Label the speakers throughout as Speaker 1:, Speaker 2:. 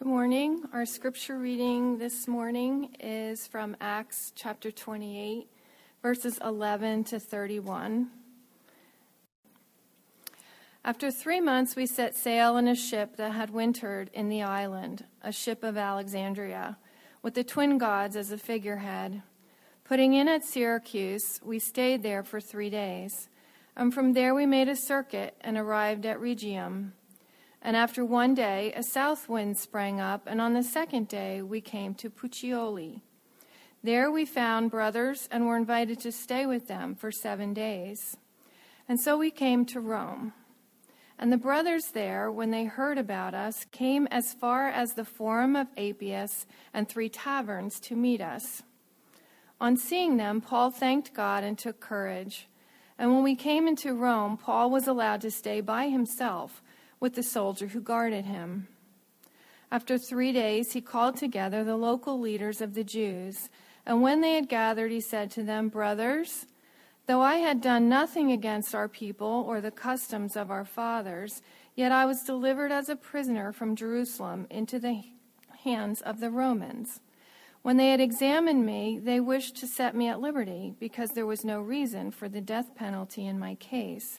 Speaker 1: Good morning. Our scripture reading this morning is from Acts chapter 28, verses 11 to 31. After three months, we set sail in a ship that had wintered in the island, a ship of Alexandria, with the twin gods as a figurehead. Putting in at Syracuse, we stayed there for three days. And from there, we made a circuit and arrived at Rhegium. And after one day, a south wind sprang up, and on the second day, we came to Puteoli. There we found brothers and were invited to stay with them for seven days. And so we came to Rome. And the brothers there, when they heard about us, came as far as the Forum of Appius and three taverns to meet us. On seeing them, Paul thanked God and took courage. And when we came into Rome, Paul was allowed to stay by himself with the soldier who guarded him. After three days, he called together the local leaders of the Jews. And when they had gathered, he said to them, Brothers, Though I had done nothing against our people or the customs of our fathers, yet I was delivered as a prisoner from Jerusalem into the hands of the Romans. When they had examined me, they wished to set me at liberty, because there was no reason for the death penalty in my case.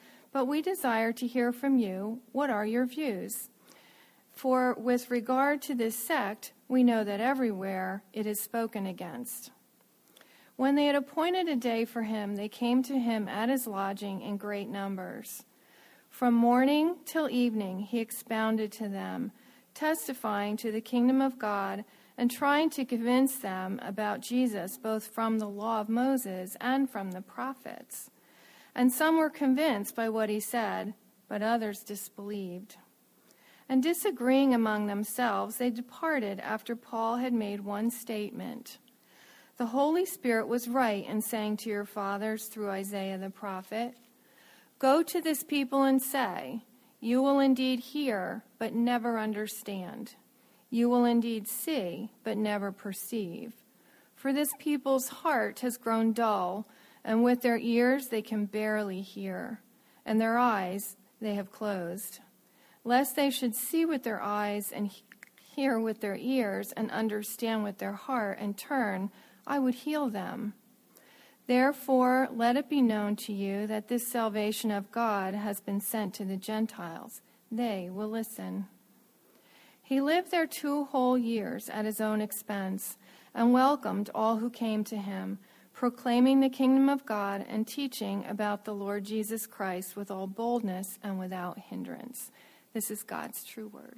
Speaker 1: But we desire to hear from you what are your views. For with regard to this sect, we know that everywhere it is spoken against. When they had appointed a day for him, they came to him at his lodging in great numbers. From morning till evening, he expounded to them, testifying to the kingdom of God and trying to convince them about Jesus, both from the law of Moses and from the prophets. And some were convinced by what he said, but others disbelieved. And disagreeing among themselves, they departed after Paul had made one statement. The Holy Spirit was right in saying to your fathers through Isaiah the prophet, Go to this people and say, You will indeed hear, but never understand. You will indeed see, but never perceive. For this people's heart has grown dull, and with their ears they can barely hear, and their eyes they have closed, lest they should see with their eyes and hear with their ears and understand with their heart and turn I would heal them. Therefore, let it be known to you that this salvation of God has been sent to the Gentiles. They will listen. He lived there two whole years at his own expense and welcomed all who came to him, proclaiming the kingdom of God and teaching about the Lord Jesus Christ with all boldness and without hindrance. This is God's true word.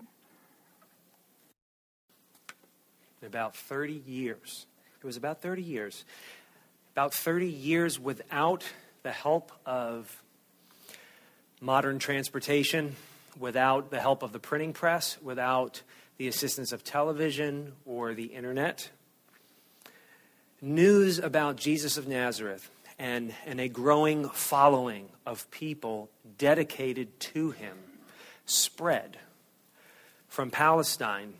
Speaker 2: In about 30 years, it was about 30 years. About 30 years without the help of modern transportation, without the help of the printing press, without the assistance of television or the internet. News about Jesus of Nazareth and, and a growing following of people dedicated to him spread from Palestine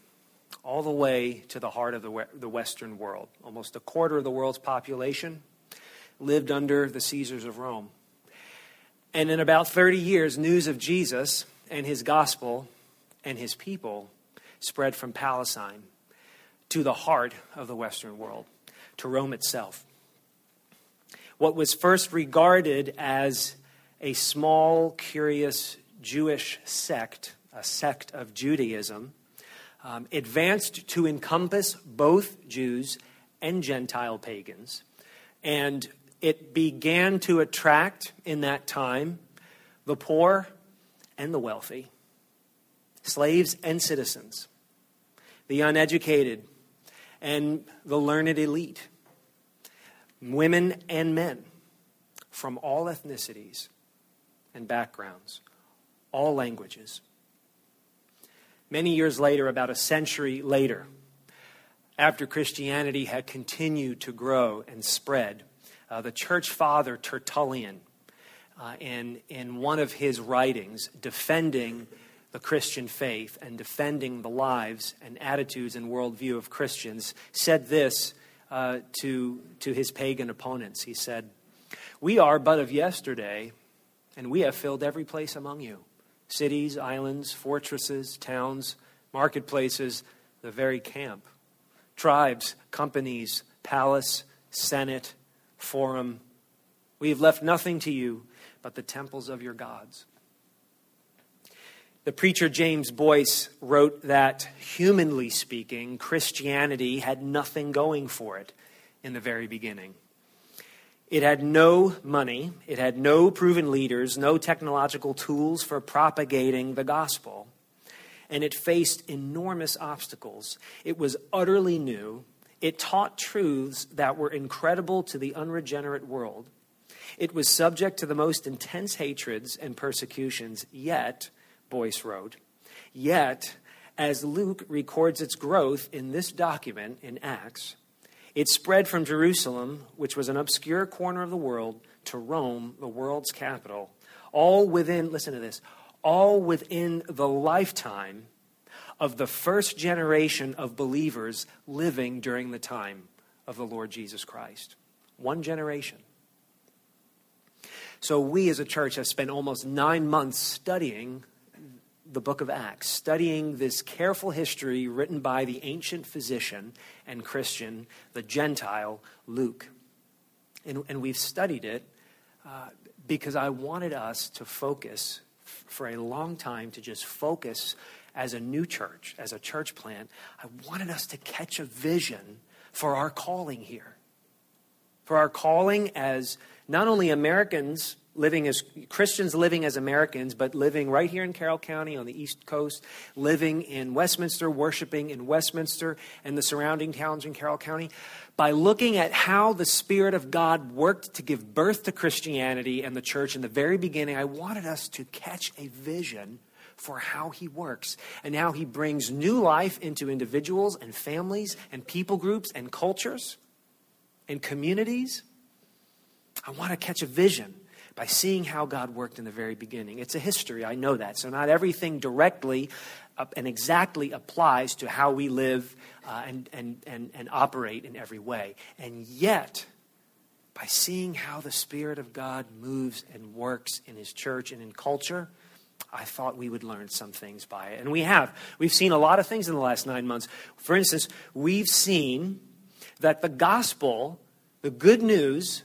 Speaker 2: all the way to the heart of the, the Western world. Almost a quarter of the world's population lived under the Caesars of Rome. And in about 30 years, news of Jesus and his gospel and his people spread from Palestine to the heart of the Western world, to Rome itself. What was first regarded as a small, curious Jewish sect, a sect of Judaism, um, advanced to encompass both Jews and Gentile pagans. And it began to attract in that time the poor and the wealthy, slaves and citizens, the uneducated and the learned elite, women and men from all ethnicities and backgrounds, all languages. Many years later, about a century later, after Christianity had continued to grow and spread, uh, the church father Tertullian, uh, in, in one of his writings, defending the Christian faith and defending the lives and attitudes and worldview of Christians, said this uh, to, to his pagan opponents. He said, We are but of yesterday, and we have filled every place among you cities, islands, fortresses, towns, marketplaces, the very camp, tribes, companies, palace, senate, forum. We have left nothing to you but the temples of your gods. The preacher James Boice wrote that, humanly speaking, Christianity had nothing going for it in the very beginning. It had no money, it had no proven leaders, no technological tools for propagating the gospel, and it faced enormous obstacles. It was utterly new. It taught truths that were incredible to the unregenerate world. It was subject to the most intense hatreds and persecutions, yet, Boice wrote. Yet, as Luke records its growth in this document in Acts, it spread from Jerusalem, which was an obscure corner of the world, to Rome, the world's capital, all within, listen to this, all within the lifetime of the first generation of believers living during the time of the Lord Jesus Christ. One generation. So, we as a church have spent almost nine months studying the book of Acts, studying this careful history written by the ancient physician and Christian, the Gentile Luke. And, and we've studied it uh, because I wanted us to focus for a long time, to just focus as a new church, as a church plant. I wanted us to catch a vision for our calling here. For our calling as not only Americans living as Christians living as Americans, but living right here in Carroll County on the East Coast, living in Westminster, worshiping in Westminster and the surrounding towns in Carroll County, by looking at how the Spirit of God worked to give birth to Christianity and the church in the very beginning, I wanted us to catch a vision for how He works and how He brings new life into individuals and families and people groups and cultures and communities. I want to catch a vision by seeing how God worked in the very beginning. It's a history, I know that. So, not everything directly and exactly applies to how we live uh, and, and, and, and operate in every way. And yet, by seeing how the Spirit of God moves and works in His church and in culture, I thought we would learn some things by it. And we have. We've seen a lot of things in the last nine months. For instance, we've seen that the gospel, the good news,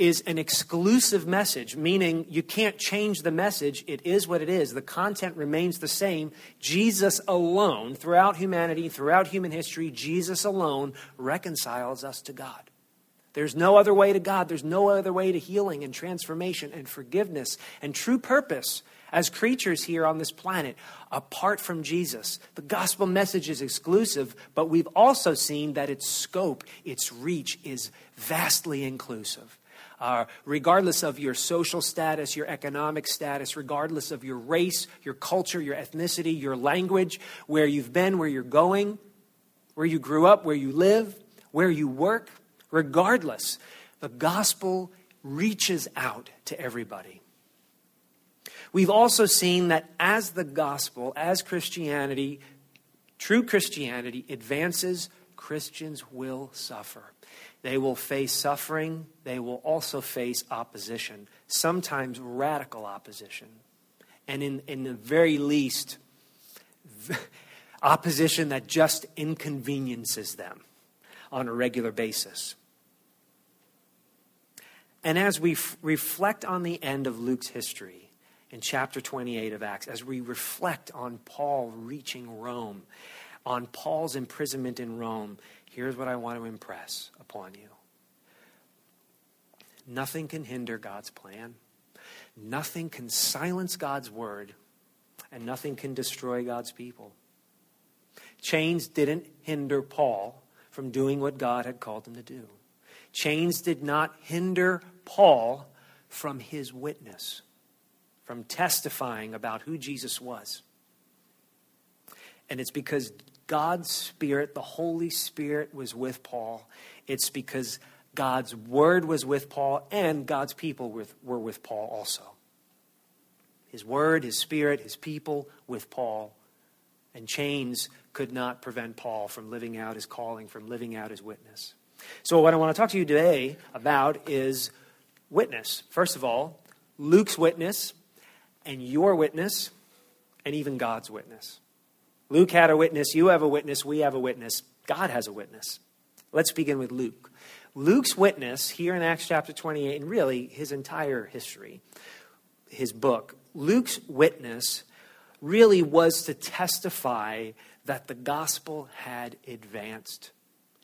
Speaker 2: is an exclusive message, meaning you can't change the message. It is what it is. The content remains the same. Jesus alone, throughout humanity, throughout human history, Jesus alone reconciles us to God. There's no other way to God. There's no other way to healing and transformation and forgiveness and true purpose as creatures here on this planet apart from Jesus. The gospel message is exclusive, but we've also seen that its scope, its reach is vastly inclusive uh, regardless of your social status, your economic status, regardless of your race, your culture, your ethnicity, your language, where you've been, where you're going, where you grew up, where you live, where you work, regardless, the gospel reaches out to everybody. We've also seen that as the gospel, as Christianity, true Christianity advances, Christians will suffer. They will face suffering. They will also face opposition, sometimes radical opposition. And in, in the very least, opposition that just inconveniences them on a regular basis. And as we f- reflect on the end of Luke's history in chapter 28 of Acts, as we reflect on Paul reaching Rome, on Paul's imprisonment in Rome, here's what I want to impress upon you nothing can hinder God's plan, nothing can silence God's word, and nothing can destroy God's people. Chains didn't hinder Paul from doing what God had called him to do. Chains did not hinder Paul from his witness, from testifying about who Jesus was. And it's because God's Spirit, the Holy Spirit, was with Paul. It's because God's Word was with Paul, and God's people were with Paul also. His Word, His Spirit, His people with Paul. And chains could not prevent Paul from living out his calling, from living out his witness. So, what I want to talk to you today about is witness. First of all, Luke's witness, and your witness, and even God's witness. Luke had a witness, you have a witness, we have a witness, God has a witness. Let's begin with Luke. Luke's witness here in Acts chapter 28, and really his entire history, his book, Luke's witness really was to testify that the gospel had advanced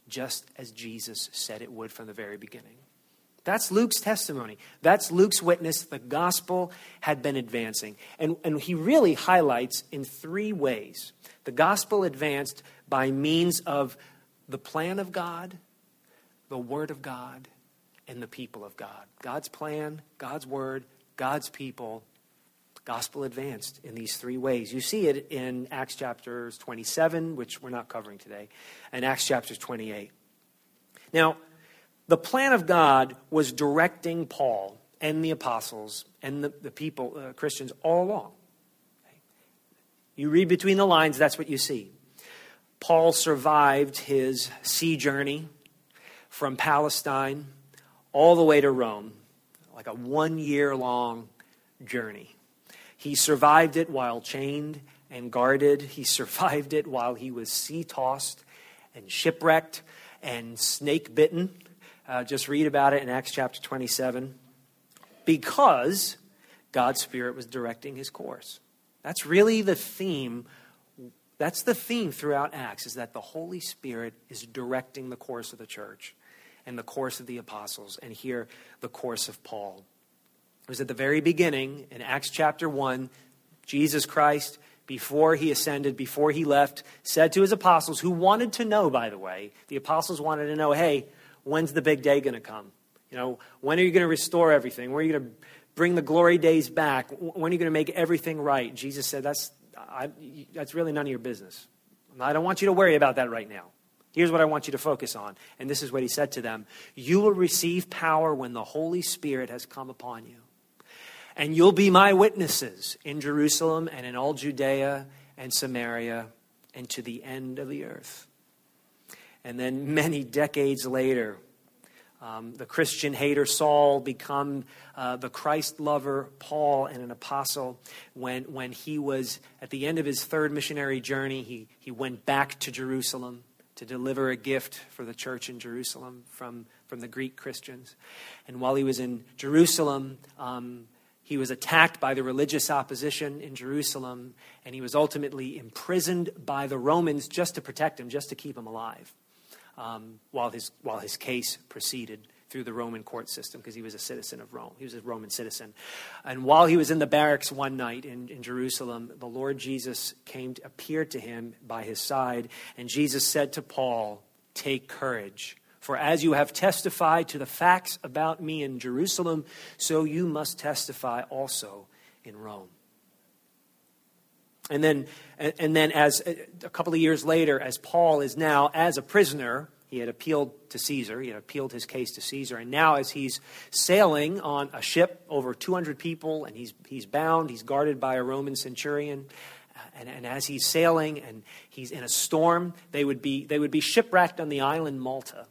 Speaker 2: just as Jesus said it would from the very beginning. That's Luke's testimony. That's Luke's witness. The gospel had been advancing. And, and he really highlights in three ways the gospel advanced by means of the plan of God, the word of God, and the people of God. God's plan, God's word, God's people, gospel advanced in these three ways. You see it in Acts chapters 27, which we're not covering today, and Acts chapters 28. Now, the plan of God was directing Paul and the apostles and the, the people, uh, Christians, all along. You read between the lines, that's what you see. Paul survived his sea journey from Palestine all the way to Rome, like a one year long journey. He survived it while chained and guarded. He survived it while he was sea tossed and shipwrecked and snake bitten. Uh, just read about it in Acts chapter 27. Because God's Spirit was directing his course. That's really the theme. That's the theme throughout Acts, is that the Holy Spirit is directing the course of the church and the course of the apostles, and here the course of Paul. It was at the very beginning in Acts chapter 1. Jesus Christ, before he ascended, before he left, said to his apostles, who wanted to know, by the way, the apostles wanted to know, hey, when's the big day going to come? You know, when are you going to restore everything? When are you going to bring the glory days back? When are you going to make everything right? Jesus said, that's, I, that's really none of your business. I don't want you to worry about that right now. Here's what I want you to focus on. And this is what he said to them You will receive power when the Holy Spirit has come upon you. And you'll be my witnesses in Jerusalem and in all Judea and Samaria and to the end of the earth. And then many decades later, um, the Christian hater Saul become uh, the Christ lover Paul and an apostle. When, when he was at the end of his third missionary journey, he, he went back to Jerusalem to deliver a gift for the church in Jerusalem from, from the Greek Christians. And while he was in Jerusalem, um, he was attacked by the religious opposition in Jerusalem, and he was ultimately imprisoned by the Romans just to protect him, just to keep him alive, um, while, his, while his case proceeded through the Roman court system because he was a citizen of Rome. He was a Roman citizen. And while he was in the barracks one night in, in Jerusalem, the Lord Jesus came to appear to him by his side, and Jesus said to Paul, Take courage. For as you have testified to the facts about me in Jerusalem, so you must testify also in Rome. And then, and then as a couple of years later, as Paul is now as a prisoner, he had appealed to Caesar. He had appealed his case to Caesar. And now, as he's sailing on a ship over 200 people, and he's, he's bound, he's guarded by a Roman centurion. And, and as he's sailing and he's in a storm, they would be, they would be shipwrecked on the island Malta.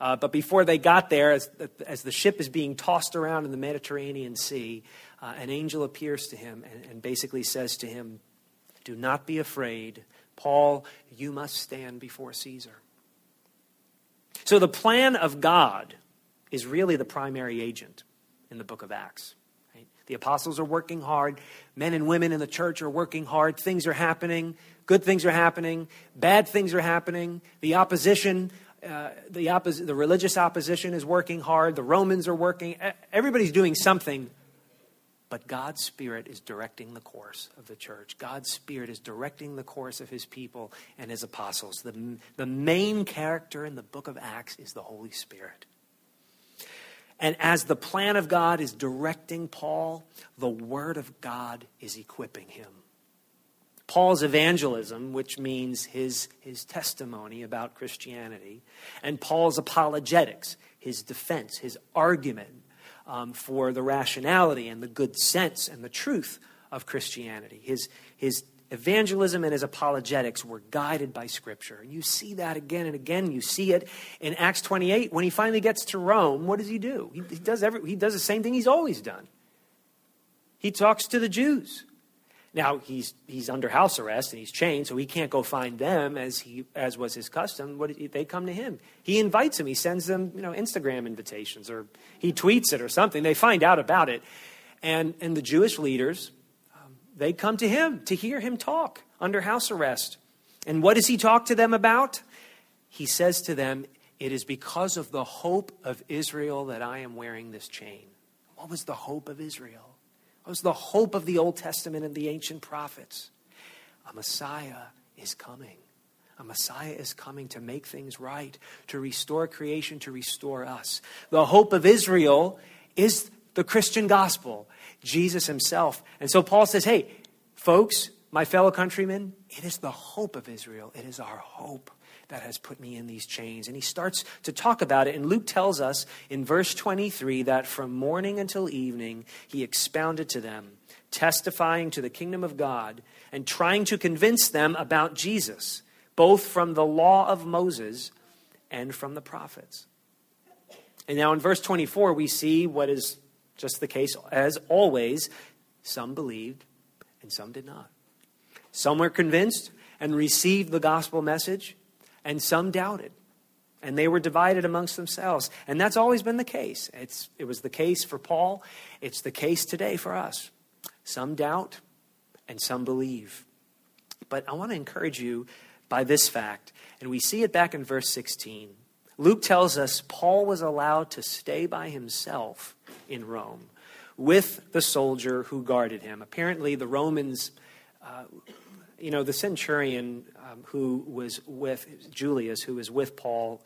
Speaker 2: Uh, but before they got there, as, as the ship is being tossed around in the Mediterranean Sea, uh, an angel appears to him and, and basically says to him, Do not be afraid. Paul, you must stand before Caesar. So the plan of God is really the primary agent in the book of Acts. Right? The apostles are working hard. Men and women in the church are working hard. Things are happening. Good things are happening. Bad things are happening. The opposition uh, the, oppos- the religious opposition is working hard, the Romans are working, everybody's doing something, but God's Spirit is directing the course of the church. God's Spirit is directing the course of His people and His apostles. The, the main character in the book of Acts is the Holy Spirit. And as the plan of God is directing Paul, the Word of God is equipping him. Paul's evangelism, which means his, his testimony about Christianity, and Paul's apologetics, his defense, his argument um, for the rationality and the good sense and the truth of Christianity. His, his evangelism and his apologetics were guided by Scripture. And you see that again and again. You see it in Acts 28. When he finally gets to Rome, what does he do? He, he does, every, he does the same thing he's always done. He talks to the Jews. Now he's he's under house arrest and he's chained, so he can't go find them as he as was his custom. What they come to him? He invites them. He sends them you know Instagram invitations or he tweets it or something. They find out about it, and and the Jewish leaders um, they come to him to hear him talk under house arrest. And what does he talk to them about? He says to them, It is because of the hope of Israel that I am wearing this chain. What was the hope of Israel? Was the hope of the Old Testament and the ancient prophets? A Messiah is coming. A Messiah is coming to make things right, to restore creation, to restore us. The hope of Israel is the Christian gospel. Jesus himself. And so Paul says, hey, folks, my fellow countrymen, it is the hope of Israel. It is our hope that has put me in these chains. And he starts to talk about it. And Luke tells us in verse 23 that from morning until evening, he expounded to them, testifying to the kingdom of God and trying to convince them about Jesus, both from the law of Moses and from the prophets. And now in verse 24, we see what is just the case as always. Some believed and some did not. Some were convinced and received the gospel message, and some doubted. And they were divided amongst themselves. And that's always been the case. It's, it was the case for Paul, it's the case today for us. Some doubt and some believe. But I want to encourage you by this fact, and we see it back in verse 16. Luke tells us Paul was allowed to stay by himself in Rome with the soldier who guarded him. Apparently, the Romans, uh, you know, the centurion um, who was with Julius, who was with Paul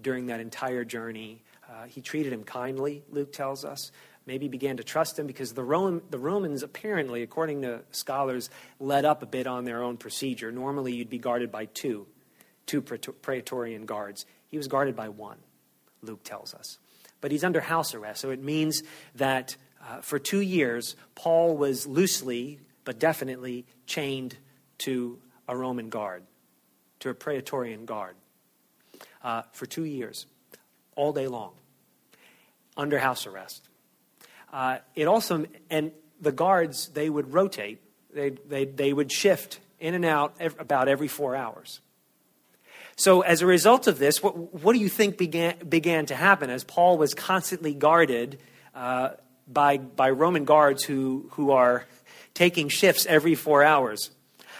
Speaker 2: during that entire journey, uh, he treated him kindly, Luke tells us. Maybe began to trust him because the, Rome, the Romans, apparently, according to scholars, let up a bit on their own procedure. Normally, you'd be guarded by two, two Praetorian guards. He was guarded by one, Luke tells us but he's under house arrest. So it means that uh, for two years, Paul was loosely but definitely chained to a Roman guard, to a Praetorian guard, uh, for two years, all day long, under house arrest. Uh, it also, and the guards, they would rotate, they, they, they would shift in and out about every four hours. So, as a result of this, what, what do you think began, began to happen as Paul was constantly guarded uh, by, by Roman guards who, who are taking shifts every four hours?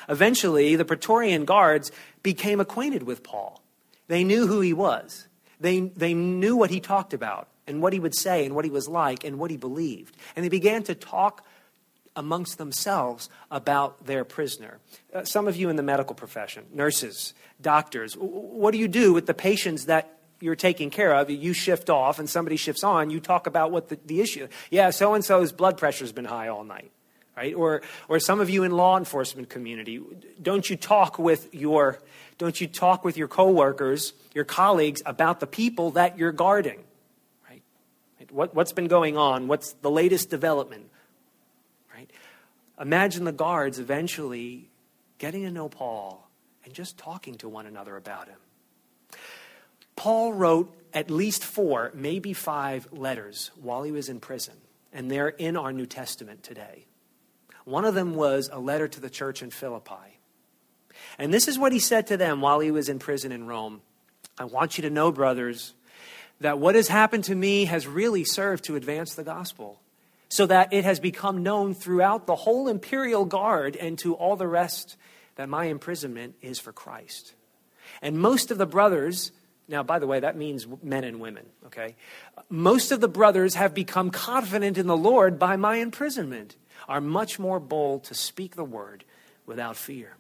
Speaker 2: Eventually, the Praetorian guards became acquainted with Paul. They knew who he was, they, they knew what he talked about, and what he would say, and what he was like, and what he believed. And they began to talk amongst themselves about their prisoner. Uh, some of you in the medical profession, nurses, doctors, what do you do with the patients that you're taking care of? You shift off and somebody shifts on, you talk about what the, the issue. Yeah, so and so's blood pressure's been high all night. Right? Or, or some of you in law enforcement community, don't you talk with your, don't you talk with your coworkers, your colleagues about the people that you're guarding? Right? What, what's been going on? What's the latest development? right? Imagine the guards eventually getting to know Paul and just talking to one another about him. Paul wrote at least four, maybe five letters while he was in prison, and they're in our New Testament today. One of them was a letter to the church in Philippi. And this is what he said to them while he was in prison in Rome I want you to know, brothers, that what has happened to me has really served to advance the gospel so that it has become known throughout the whole imperial guard and to all the rest that my imprisonment is for Christ. And most of the brothers, now, by the way, that means men and women, okay? Most of the brothers have become confident in the Lord by my imprisonment, are much more bold to speak the word without fear.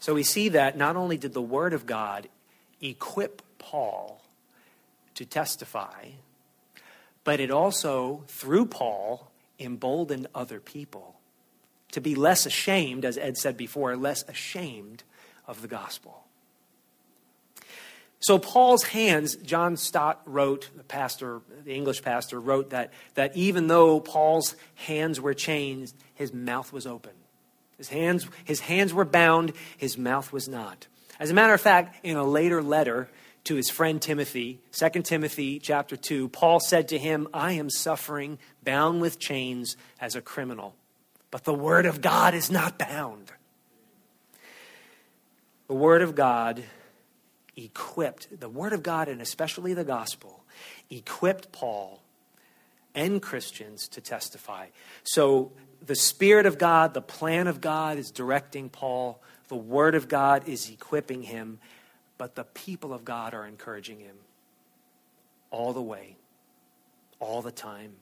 Speaker 2: So we see that not only did the word of God equip Paul to testify, but it also, through Paul, emboldened other people to be less ashamed, as Ed said before, less ashamed of the gospel. So Paul's hands, John Stott wrote, the pastor, the English pastor, wrote that, that even though Paul's hands were chained, his mouth was open. His hands, his hands were bound, his mouth was not. As a matter of fact, in a later letter to his friend Timothy, 2 Timothy chapter 2, Paul said to him, I am suffering, bound with chains as a criminal. But the word of God is not bound. The word of God equipped, the Word of God, and especially the gospel, equipped Paul and Christians to testify. So the Spirit of God, the plan of God is directing Paul, the Word of God is equipping him, but the people of God are encouraging him all the way, all the time.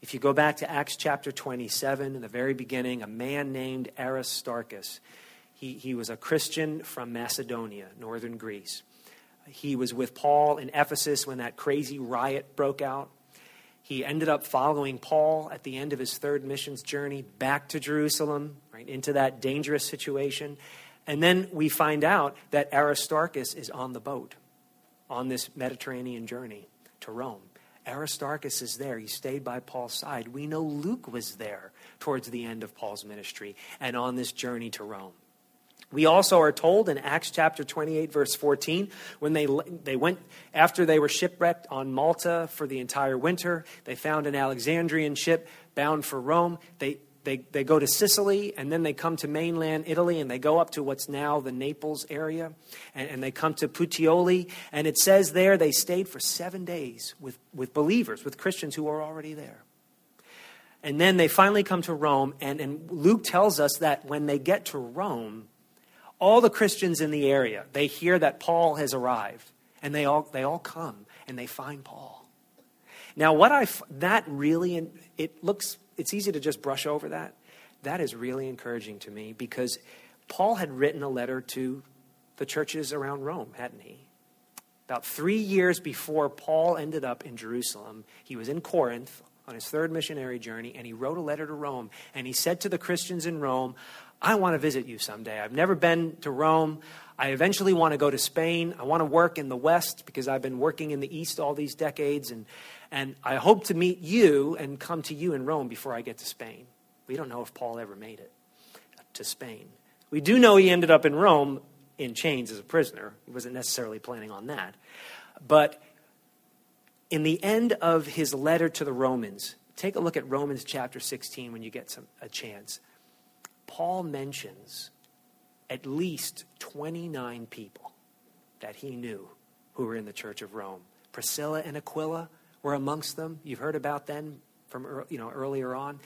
Speaker 2: If you go back to Acts chapter 27, in the very beginning, a man named Aristarchus, he, he was a Christian from Macedonia, northern Greece. He was with Paul in Ephesus when that crazy riot broke out. He ended up following Paul at the end of his third missions journey back to Jerusalem, right into that dangerous situation. And then we find out that Aristarchus is on the boat on this Mediterranean journey to Rome. Aristarchus is there. He stayed by Paul's side. We know Luke was there towards the end of Paul's ministry and on this journey to Rome. We also are told in Acts chapter 28, verse 14, when they, they went, after they were shipwrecked on Malta for the entire winter, they found an Alexandrian ship bound for Rome. They, they, they go to Sicily and then they come to mainland Italy and they go up to what's now the Naples area and, and they come to Puteoli. And it says there they stayed for seven days with, with believers, with Christians who were already there. And then they finally come to Rome. And, and Luke tells us that when they get to Rome, all the Christians in the area, they hear that Paul has arrived, and they all, they all come and they find Paul. Now, what I, that really, it looks, it's easy to just brush over that. That is really encouraging to me because Paul had written a letter to the churches around Rome, hadn't he? About three years before Paul ended up in Jerusalem, he was in Corinth on his third missionary journey, and he wrote a letter to Rome. And he said to the Christians in Rome, I want to visit you someday. I've never been to Rome. I eventually want to go to Spain. I want to work in the West because I've been working in the East all these decades. And, and I hope to meet you and come to you in Rome before I get to Spain. We don't know if Paul ever made it to Spain. We do know he ended up in Rome in chains as a prisoner. He wasn't necessarily planning on that. But in the end of his letter to the Romans, take a look at Romans chapter 16 when you get some, a chance. Paul mentions at least 29 people that he knew who were in the church of Rome. Priscilla and Aquila were amongst them. You've heard about them from you know, earlier on.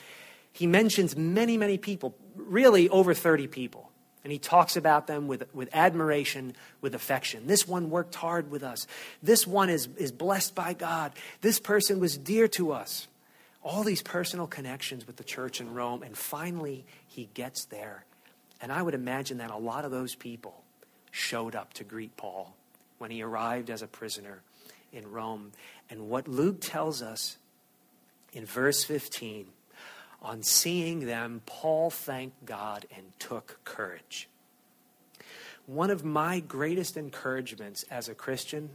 Speaker 2: He mentions many, many people, really over 30 people. And he talks about them with, with admiration, with affection. This one worked hard with us. This one is, is blessed by God. This person was dear to us all these personal connections with the church in Rome, and finally he gets there. And I would imagine that a lot of those people showed up to greet Paul when he arrived as a prisoner in Rome. And what Luke tells us in verse 15 on seeing them, Paul thanked God and took courage. One of my greatest encouragements as a Christian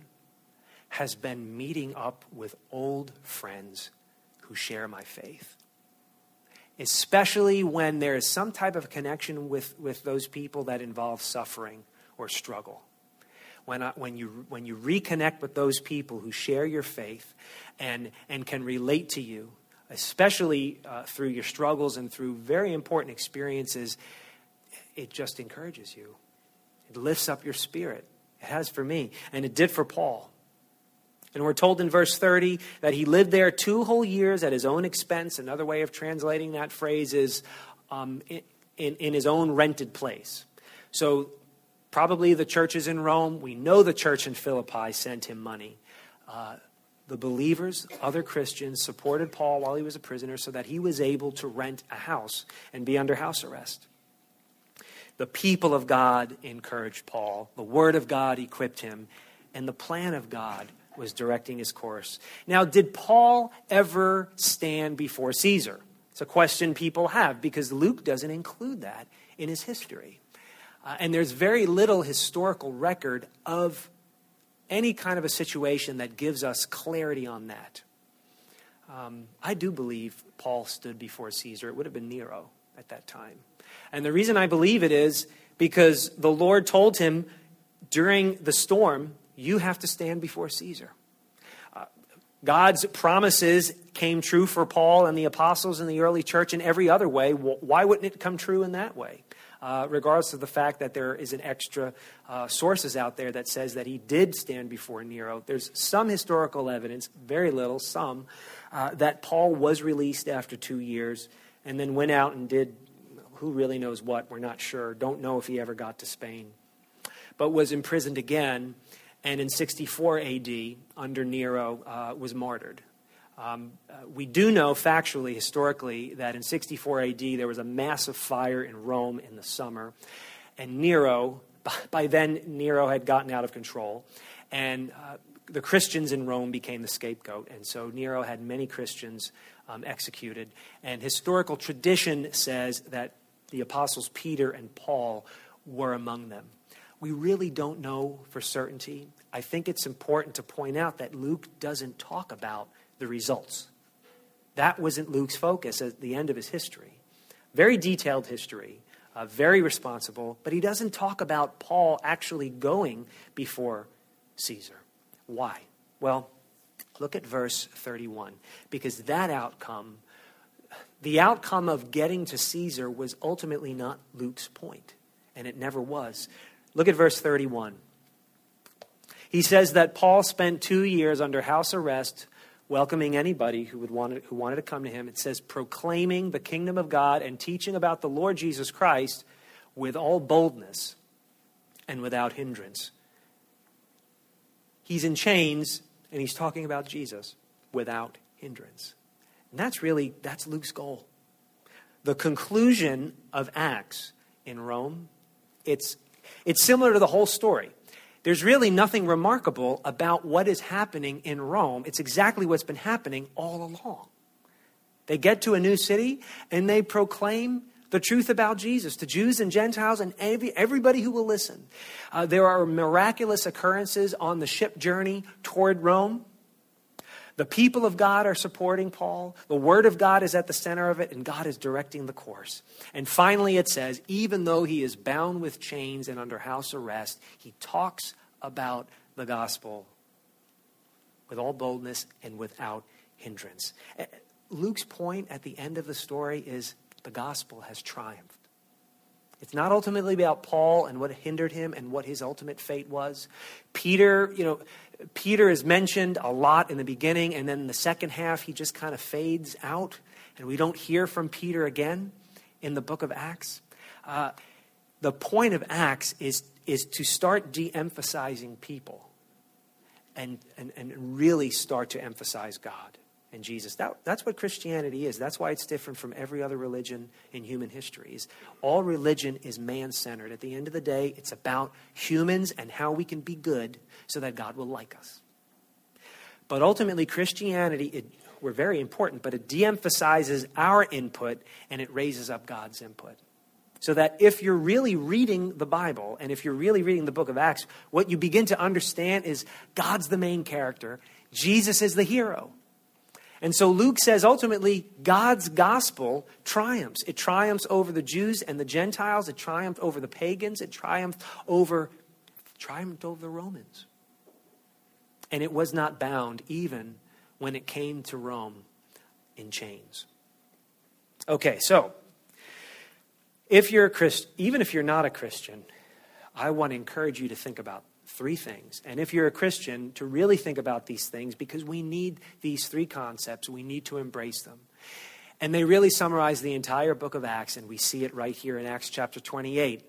Speaker 2: has been meeting up with old friends who share my faith. Especially when there is some type of connection with, with those people that involve suffering or struggle. When, I, when, you, when you reconnect with those people who share your faith and, and can relate to you, especially uh, through your struggles and through very important experiences, it just encourages you. It lifts up your spirit. It has for me, and it did for Paul. And we're told in verse 30 that he lived there two whole years at his own expense. Another way of translating that phrase is um, in, in, in his own rented place. So, probably the churches in Rome, we know the church in Philippi sent him money. Uh, the believers, other Christians, supported Paul while he was a prisoner so that he was able to rent a house and be under house arrest. The people of God encouraged Paul, the word of God equipped him, and the plan of God was directing his course. Now, did Paul ever stand before Caesar? It's a question people have because Luke doesn't include that in his history. Uh, and there's very little historical record of any kind of a situation that gives us clarity on that. Um, I do believe Paul stood before Caesar. It would have been Nero at that time. And the reason I believe it is because the Lord told him during the storm, You have to stand before Caesar. Uh, God's promises came true for Paul and the apostles in the early church in every other way. Why wouldn't it come true in that way? Uh, regardless of the fact that there is an extra uh, sources out there that says that he did stand before Nero. There's some historical evidence, very little, some, uh, that Paul was released after two years and then went out and did who really knows what? We're not sure. Don't know if he ever got to Spain. But was imprisoned again, and in 64 AD, under Nero, uh, was martyred. Um, uh, we do know factually, historically, that in 64 AD there was a massive fire in Rome in the summer. And Nero, by then, Nero had gotten out of control. And uh, the Christians in Rome became the scapegoat. And so Nero had many Christians um, executed. And historical tradition says that the apostles Peter and Paul were among them. We really don't know for certainty. I think it's important to point out that Luke doesn't talk about the results. That wasn't Luke's focus at the end of his history. Very detailed history, uh, very responsible, but he doesn't talk about Paul actually going before Caesar. Why? Well, look at verse 31, because that outcome the outcome of getting to Caesar was ultimately not Luke's point, and it never was. Look at verse 31. He says that Paul spent two years under house arrest, welcoming anybody who, would want to, who wanted to come to him. It says, proclaiming the kingdom of God and teaching about the Lord Jesus Christ with all boldness and without hindrance. He's in chains, and he's talking about Jesus without hindrance. And that's really, that's Luke's goal. The conclusion of Acts in Rome, it's, it's similar to the whole story. There's really nothing remarkable about what is happening in Rome. It's exactly what's been happening all along. They get to a new city and they proclaim the truth about Jesus to Jews and Gentiles and every, everybody who will listen. Uh, there are miraculous occurrences on the ship journey toward Rome. The people of God are supporting Paul. The Word of God is at the center of it, and God is directing the course. And finally, it says, even though he is bound with chains and under house arrest, he talks about the gospel with all boldness and without hindrance. Eh, Luke's point at the end of the story is the gospel has triumphed. It's not ultimately about Paul and what hindered him and what his ultimate fate was. Peter, you know, Peter is mentioned a lot in the beginning, and then in the second half, he just kind of fades out, and we don't hear from Peter again in the book of Acts. Uh, the point of Acts is, is to start de emphasizing people and, and, and really start to emphasize God and Jesus. That, that's what Christianity is. That's why it's different from every other religion in human history. Is all religion is man-centered. At the end of the day, it's about humans and how we can be good so that God will like us. But ultimately, Christianity, it, we're very important, but it de-emphasizes our input and it raises up God's input. So that if you're really reading the Bible and if you're really reading the book of Acts, what you begin to understand is God's the main character, Jesus is the hero. And so Luke says ultimately, God's gospel triumphs. It triumphs over the Jews and the Gentiles. It triumphed over the pagans. It triumphed over, triumphed over the Romans. And it was not bound even when it came to Rome in chains. Okay, so if you're a Christian, even if you're not a Christian, I want to encourage you to think about three things. And if you're a Christian, to really think about these things because we need these three concepts. We need to embrace them. And they really summarize the entire book of Acts, and we see it right here in Acts chapter 28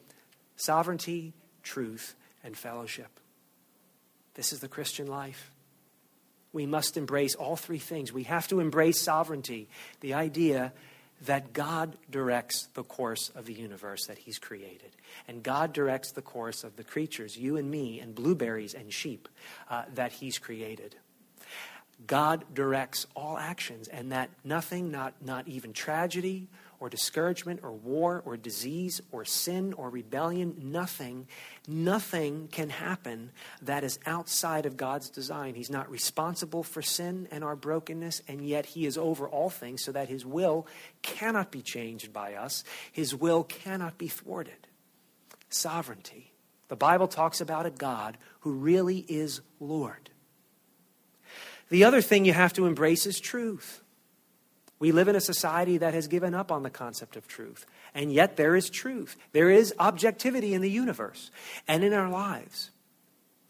Speaker 2: sovereignty, truth, and fellowship. This is the Christian life. We must embrace all three things. We have to embrace sovereignty, the idea that God directs the course of the universe that He's created. And God directs the course of the creatures, you and me, and blueberries and sheep, uh, that He's created. God directs all actions, and that nothing, not, not even tragedy or discouragement or war or disease or sin or rebellion, nothing, nothing can happen that is outside of God's design. He's not responsible for sin and our brokenness, and yet He is over all things so that His will cannot be changed by us, His will cannot be thwarted. Sovereignty. The Bible talks about a God who really is Lord. The other thing you have to embrace is truth. We live in a society that has given up on the concept of truth. And yet there is truth. There is objectivity in the universe and in our lives.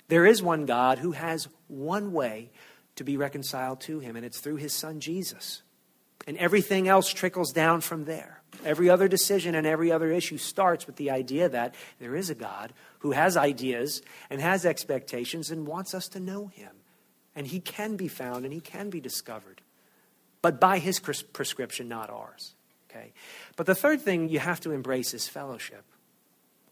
Speaker 2: There is one God who has one way to be reconciled to him, and it's through his son Jesus. And everything else trickles down from there. Every other decision and every other issue starts with the idea that there is a God who has ideas and has expectations and wants us to know him. And he can be found and he can be discovered but by his prescription, not ours. Okay? But the third thing you have to embrace is fellowship.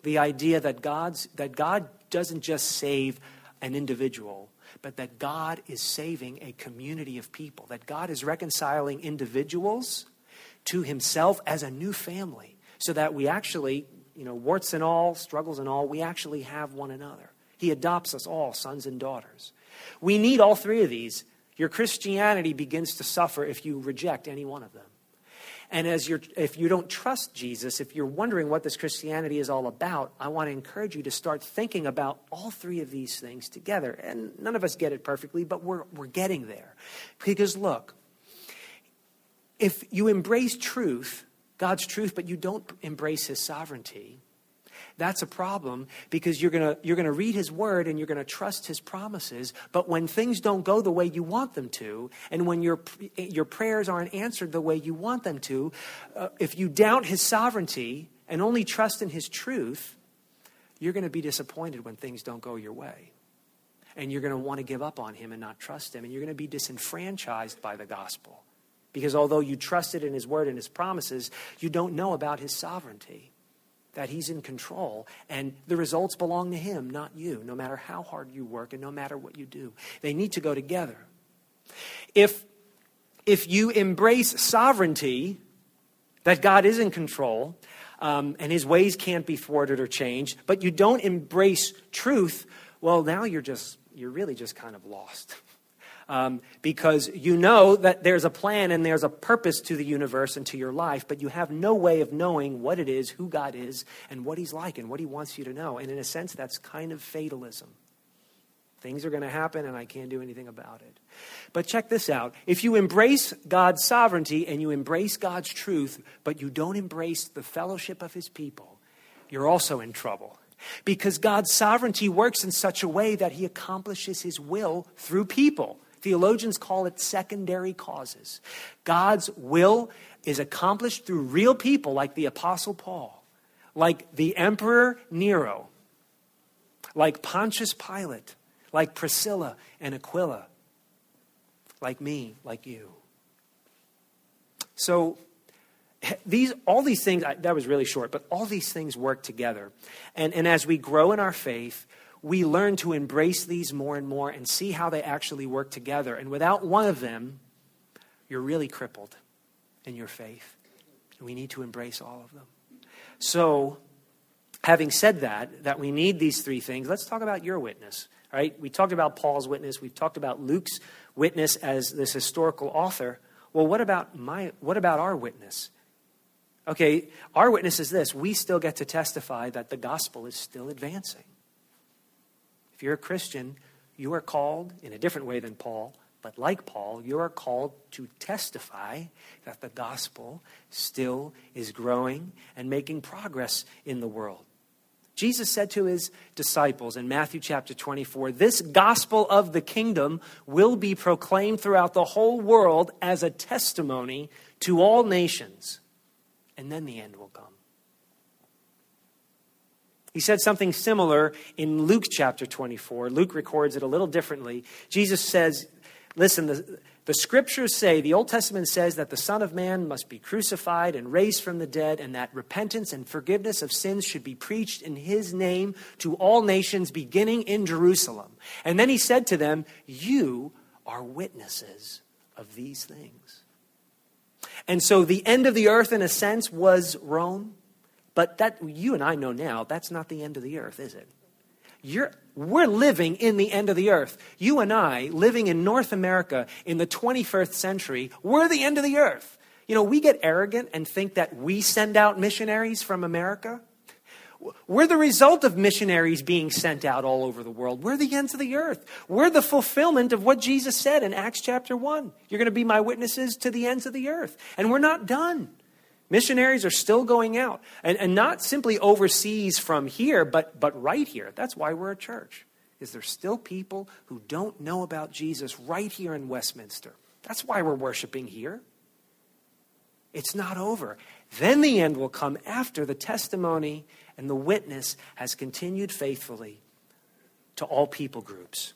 Speaker 2: The idea that, God's, that God doesn't just save an individual, but that God is saving a community of people, that God is reconciling individuals to himself as a new family, so that we actually, you know, warts and all, struggles and all, we actually have one another. He adopts us all, sons and daughters. We need all three of these your Christianity begins to suffer if you reject any one of them. And as you're, if you don't trust Jesus, if you're wondering what this Christianity is all about, I want to encourage you to start thinking about all three of these things together. And none of us get it perfectly, but we're, we're getting there. Because look, if you embrace truth, God's truth, but you don't embrace his sovereignty, that's a problem because you're going you're to read his word and you're going to trust his promises. But when things don't go the way you want them to, and when your, your prayers aren't answered the way you want them to, uh, if you doubt his sovereignty and only trust in his truth, you're going to be disappointed when things don't go your way. And you're going to want to give up on him and not trust him. And you're going to be disenfranchised by the gospel. Because although you trusted in his word and his promises, you don't know about his sovereignty that He's in control, and the results belong to Him, not you, no matter how hard you work and no matter what you do. They need to go together. If, if you embrace sovereignty, that God is in control, um, and His ways can't be thwarted or changed, but you don't embrace truth, well, now you're just, you're really just kind of lost. um, because you know that there's a plan and there's a purpose to the universe and to your life, but you have no way of knowing what it is, who God is, and what He's like, and what He wants you to know. And in a sense, that's kind of fatalism. Things are going to happen, and I can't do anything about it. But check this out. If you embrace God's sovereignty and you embrace God's truth, but you don't embrace the fellowship of His people, you're also in trouble. Because God's sovereignty works in such a way that He accomplishes His will through people. Theologians call it secondary causes. God's will is accomplished through real people like the Apostle Paul, like the Emperor Nero, like Pontius Pilate, like Priscilla and Aquila, like me, like you. So, these all these things that was really short but all these things work together and, and as we grow in our faith we learn to embrace these more and more and see how they actually work together. And without one of them, you're really crippled in your faith. We need to embrace all of them. So, having said that, that we need these three things, let's talk about your witness. Right? We talked about Paul's witness. We've talked about Luke's witness as this historical author. Well, what about my what about our witness? Okay, our witness is this. We still get to testify that the gospel is still advancing. If you're a Christian, you are called in a different way than Paul, but like Paul, you are called to testify that the gospel still is growing and making progress in the world. Jesus said to his disciples in Matthew chapter 24, This gospel of the kingdom will be proclaimed throughout the whole world as a testimony to all nations, and then the end will come. He said something similar in Luke chapter 24. Luke records it a little differently. Jesus says, Listen, the, the scriptures say, the Old Testament says that the Son of Man must be crucified and raised from the dead, and that repentance and forgiveness of sins should be preached in his name to all nations, beginning in Jerusalem. And then he said to them, You are witnesses of these things. And so the end of the earth, in a sense, was Rome. But that you and I know now, that's not the end of the earth, is it? You're, we're living in the end of the earth. You and I, living in North America in the 21st century, we're the end of the earth. You know, we get arrogant and think that we send out missionaries from America. We're the result of missionaries being sent out all over the world. We're the ends of the earth. We're the fulfillment of what Jesus said in Acts chapter 1. You're going to be my witnesses to the ends of the earth. And we're not done. Missionaries are still going out, and, and not simply overseas from here, but, but right here. That's why we're a church. Is there still people who don't know about Jesus right here in Westminster? That's why we're worshiping here. It's not over. Then the end will come after the testimony and the witness has continued faithfully to all people groups.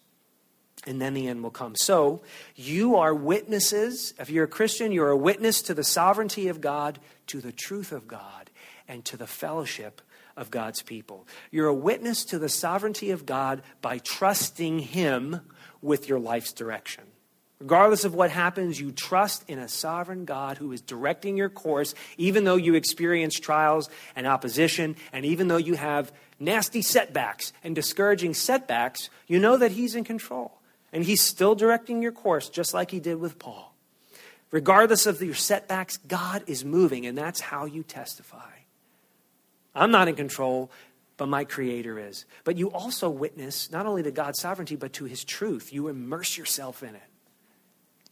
Speaker 2: And then the end will come. So, you are witnesses. If you're a Christian, you're a witness to the sovereignty of God, to the truth of God, and to the fellowship of God's people. You're a witness to the sovereignty of God by trusting Him with your life's direction. Regardless of what happens, you trust in a sovereign God who is directing your course, even though you experience trials and opposition, and even though you have nasty setbacks and discouraging setbacks, you know that He's in control. And He's still directing your course, just like He did with Paul. Regardless of your setbacks, God is moving, and that's how you testify. I'm not in control, but my Creator is. But you also witness not only to God's sovereignty, but to His truth. You immerse yourself in it.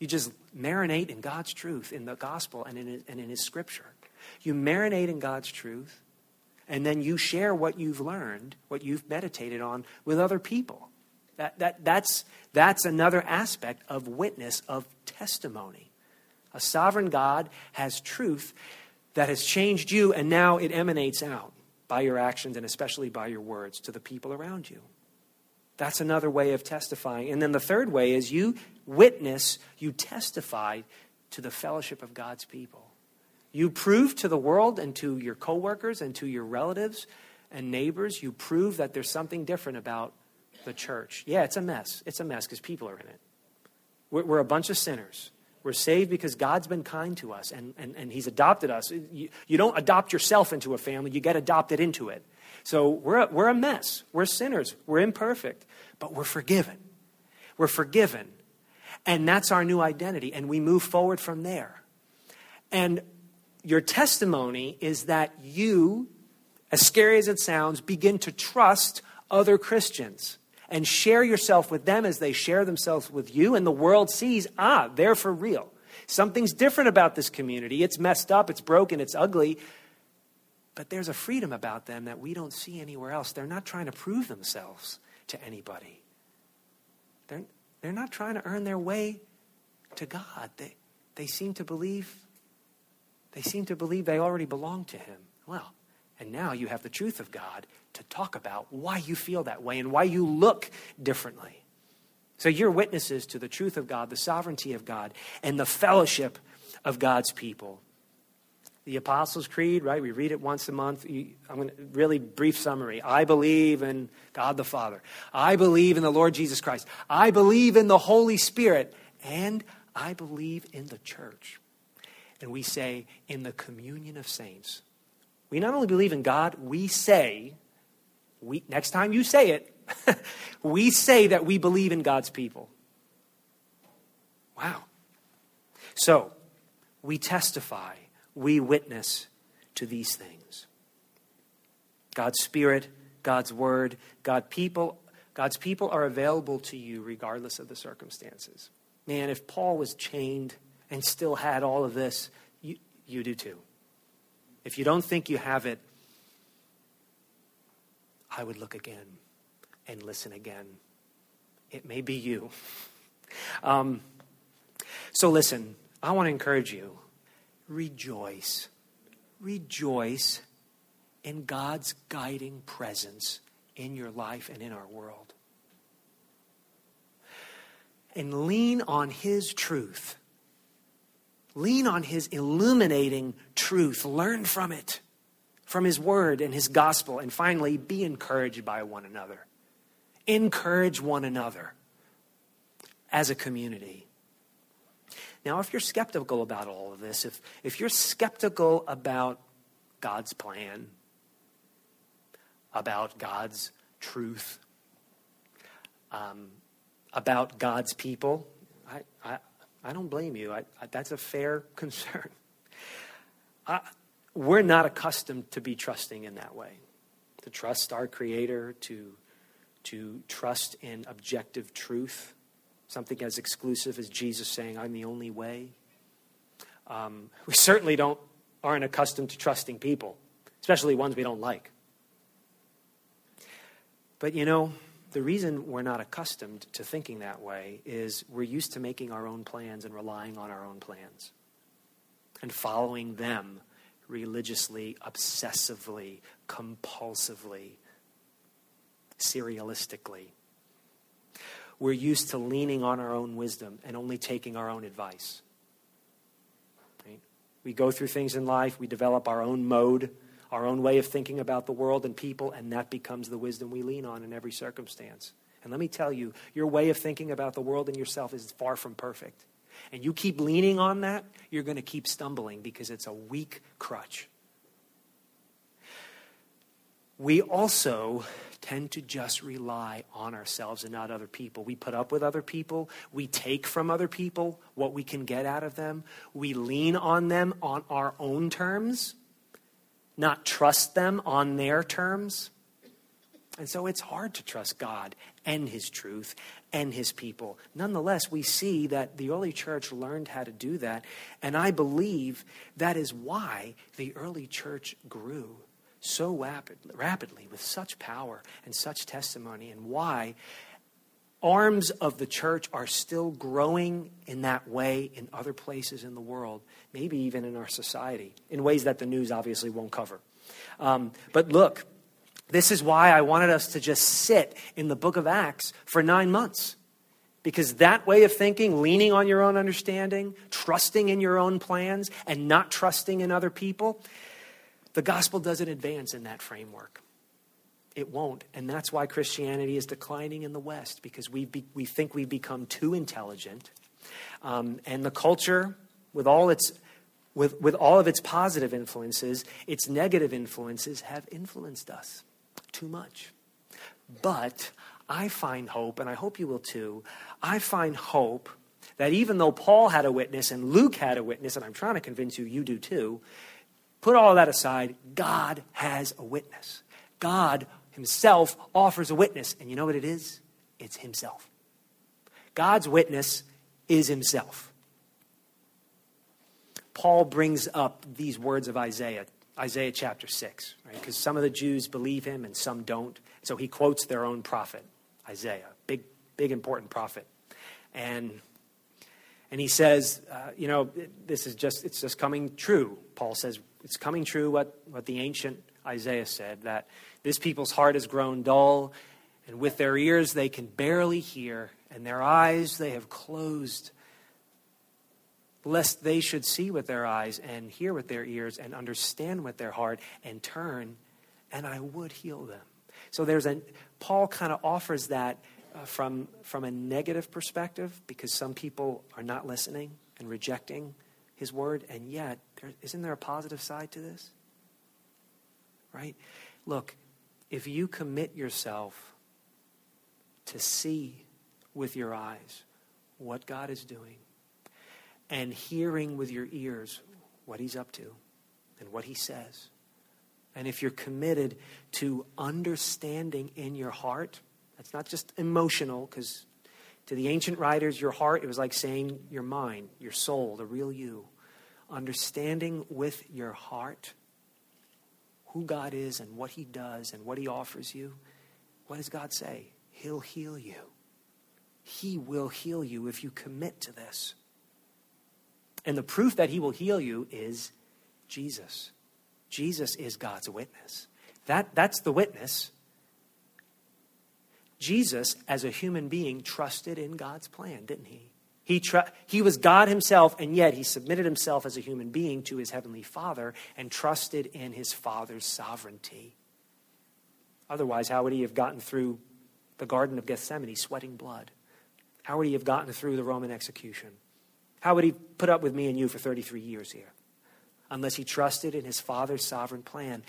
Speaker 2: You just marinate in God's truth, in the gospel, and in, his, and in His scripture. You marinate in God's truth, and then you share what you've learned, what you've meditated on with other people. That, that, that's, that's another aspect of witness, of testimony. A sovereign God has truth that has changed you, and now it emanates out by your actions and especially by your words to the people around you. That's another way of testifying. And then the third way is you witness, you testify to the fellowship of God's people. You prove to the world and to your coworkers and to your relatives and neighbors, you prove that there's something different about the church. Yeah, it's a mess. It's a mess because people are in it. We're, we're, a bunch of sinners. We're saved because God's been kind to us and, and, and He's adopted us. You, you don't adopt yourself into a family, you get adopted into it. So we're we're a mess. We're sinners. We're imperfect, but we're forgiven. We're forgiven. And that's our new identity. And we move forward from there. And your testimony is that you, as scary as it sounds, begin to trust other Christians and share yourself with them as they share themselves with you. And the world sees, ah, they're for real. Something's different about this community. It's messed up, it's broken, it's ugly, but there's a freedom about them that we don't see anywhere else. They're not trying to prove themselves to anybody. They're, they're not trying to earn their way to God. They, they seem to believe they seem to believe they already belong to him. Well, and now you have the truth of God to talk about why you feel that way and why you look differently. So you're witnesses to the truth of God, the sovereignty of God, and the fellowship of God's people the Apostles' Creed, right? We read it once a month. I'm going to really brief summary. I believe in God the Father. I believe in the Lord Jesus Christ. I believe in the Holy Spirit. And I believe in the church. And we say, in the communion of saints. We not only believe in God, we say, we, next time you say it, we say that we believe in God's people. Wow. So, we testify we witness to these things. God's Spirit, God's Word, God people, God's people are available to you regardless of the circumstances. Man, if Paul was chained and still had all of this, you, you do too. If you don't think you have it, I would look again and listen again. It may be you. Um, so, listen, I want to encourage you rejoice. Rejoice in God's guiding presence in your life and in our world. And lean on His truth. Lean on His illuminating truth. Learn from it, from His Word and His gospel. And finally, be encouraged by one another. Encourage one another. as a community. Now, if you're skeptical about all of this, if, if you're skeptical about God's plan, about God's truth, um, about God's people, I, I, I don't blame you. I, I, that's a fair concern. We're not accustomed to be trusting in that way, to trust our Creator, to, to trust in objective truth, something as exclusive as Jesus saying, I'm the only way. Um, we certainly don't, aren't accustomed to trusting people, especially ones we don't like. But you know, the reason we're not accustomed to thinking that way is we're used to making our own plans and relying on our own plans and following them religiously, obsessively, compulsively, serialistically. We're used to leaning on our own wisdom and only taking our own advice. Right? We go through things in life, we develop our own mode our own way of thinking about the world and people, and that becomes the wisdom we lean on in every circumstance. And let me tell you, your way of thinking about the world and yourself is far from perfect. And you keep leaning on that, you're going to keep stumbling because it's a weak crutch. We also tend to just rely on ourselves and not other people. We put up with other people. We take from other people what we can get out of them. We lean on them on our own terms not trust them on their terms. And so it's hard to trust God and His truth and His people. Nonetheless, we see that the early church learned how to do that. And I believe that is why the early church grew so rapid, rapidly with such power and such testimony, and why arms of the church are still growing in that way in other places in the world, maybe even in our society, in ways that the news obviously won't cover. Um, but look, this is why I wanted us to just sit in the book of Acts for nine months. Because that way of thinking, leaning on your own understanding, trusting in your own plans, and not trusting in other people, the gospel doesn't advance in that framework. It won't. And that's why Christianity is declining in the West, because we, be, we think we've become too intelligent. Um, and the culture, with all, its, with, with all of its positive influences, its negative influences have influenced us too much. But I find hope, and I hope you will too. I find hope that even though Paul had a witness and Luke had a witness, and I'm trying to convince you, you do too, put all that aside, God has a witness. God himself offers a witness. And you know what it is? It's himself. God's witness is himself. Paul brings up these words of Isaiah, Isaiah chapter 6, right? Because some of the Jews believe him and some don't. So he quotes their own prophet, Isaiah, big, big important prophet. And and he says, uh, you know, this is just, it's just coming true. Paul says, it's coming true what, what the ancient Isaiah said, that this people's heart has grown dull, and with their ears they can barely hear, and their eyes they have closed, lest they should see with their eyes, and hear with their ears, and understand with their heart, and turn, and I would heal them. So there's a, Paul kind of offers that uh, from, from a negative perspective, because some people are not listening and rejecting his word, and yet, there, isn't there a positive side to this? Right? Look, if you commit yourself to see with your eyes what God is doing and hearing with your ears what He's up to and what He says, and if you're committed to understanding in your heart, that's not just emotional, because to the ancient writers, your heart, it was like saying your mind, your soul, the real you. Understanding with your heart who God is and what He does and what He offers you, what does God say? He'll heal you. He will heal you if you commit to this. And the proof that He will heal you is Jesus. Jesus is God's witness. That, that's the witness. Jesus, as a human being, trusted in God's plan, didn't he? He, tr- he was God himself, and yet he submitted himself as a human being to his heavenly Father and trusted in his Father's sovereignty. Otherwise, how would he have gotten through the Garden of Gethsemane sweating blood? How would he have gotten through the Roman execution? How would he put up with me and you for 33 years here? Unless he trusted in his Father's sovereign plan.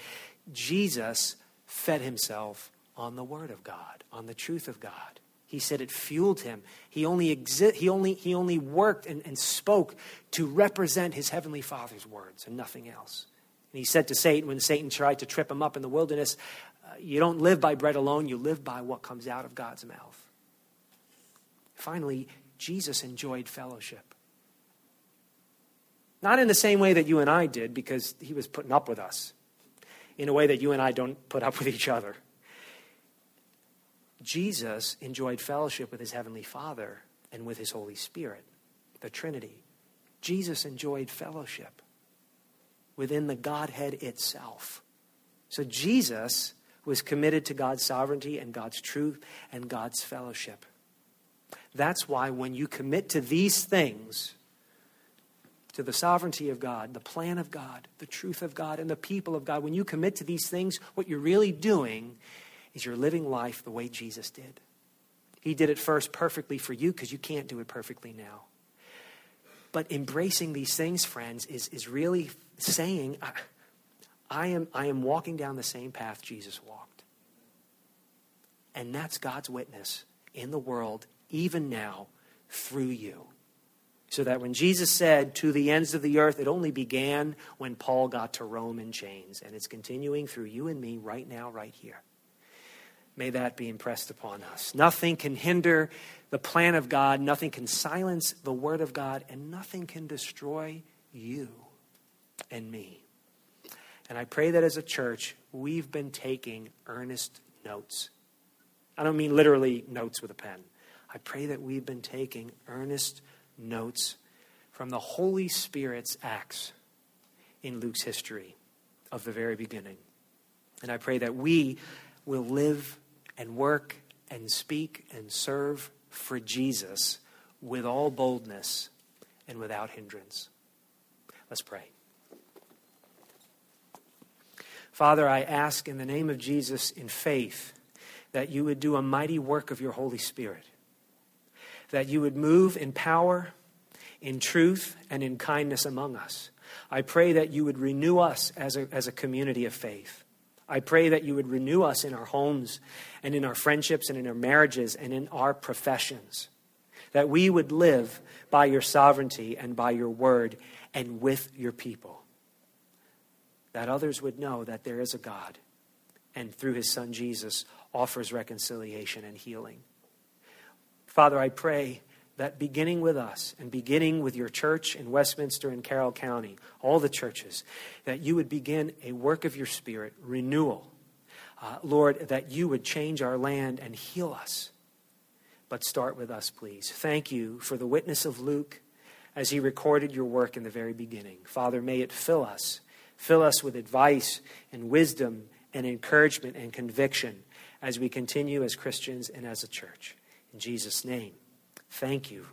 Speaker 2: Jesus fed himself on the Word of God, on the truth of God. He said it fueled him. He only, exi- he only, he only worked and, and spoke to represent his Heavenly Father's words and nothing else. And he said to Satan, when Satan tried to trip him up in the wilderness, uh, You don't live by bread alone, you live by what comes out of God's mouth. Finally, Jesus enjoyed fellowship. Not in the same way that you and I did, because he was putting up with us, in a way that you and I don't put up with each other. Jesus enjoyed fellowship with his Heavenly Father and with his Holy Spirit, the Trinity. Jesus enjoyed fellowship within the Godhead itself. So Jesus was committed to God's sovereignty and God's truth and God's fellowship. That's why when you commit to these things, to the sovereignty of God, the plan of God, the truth of God, and the people of God, when you commit to these things, what you're really doing is you're living life the way Jesus did. He did it first perfectly for you because you can't do it perfectly now. But embracing these things, friends, is, is really saying, I, I, am, I am walking down the same path Jesus walked. And that's God's witness in the world, even now, through you. So that when Jesus said, to the ends of the earth, it only began when Paul got to Rome in chains. And it's continuing through you and me right now, right here. May that be impressed upon us. Nothing can hinder the plan of God, nothing can silence the word of God, and nothing can destroy you and me. And I pray that as a church, we've been taking earnest notes. I don't mean literally notes with a pen. I pray that we've been taking earnest notes from the Holy Spirit's acts in Luke's history of the very beginning. And I pray that we will live and work and speak and serve for Jesus with all boldness and without hindrance. Let's pray. Father, I ask in the name of Jesus in faith that you would do a mighty work of your Holy Spirit, that you would move in power, in truth, and in kindness among us. I pray that you would renew us as a, as a community of faith. I pray that you would renew us in our homes and in our friendships and in our marriages and in our professions. That we would live by your sovereignty and by your word and with your people. That others would know that there is a God and through his son Jesus offers reconciliation and healing. Father, I pray that beginning with us and beginning with your church in Westminster and Carroll County, all the churches, that you would begin a work of your spirit, renewal. Uh, Lord, that you would change our land and heal us. But start with us, please. Thank you for the witness of Luke as he recorded your work in the very beginning. Father, may it fill us. Fill us with advice and wisdom and encouragement and conviction as we continue as Christians and as a church. In Jesus' name. Thank you.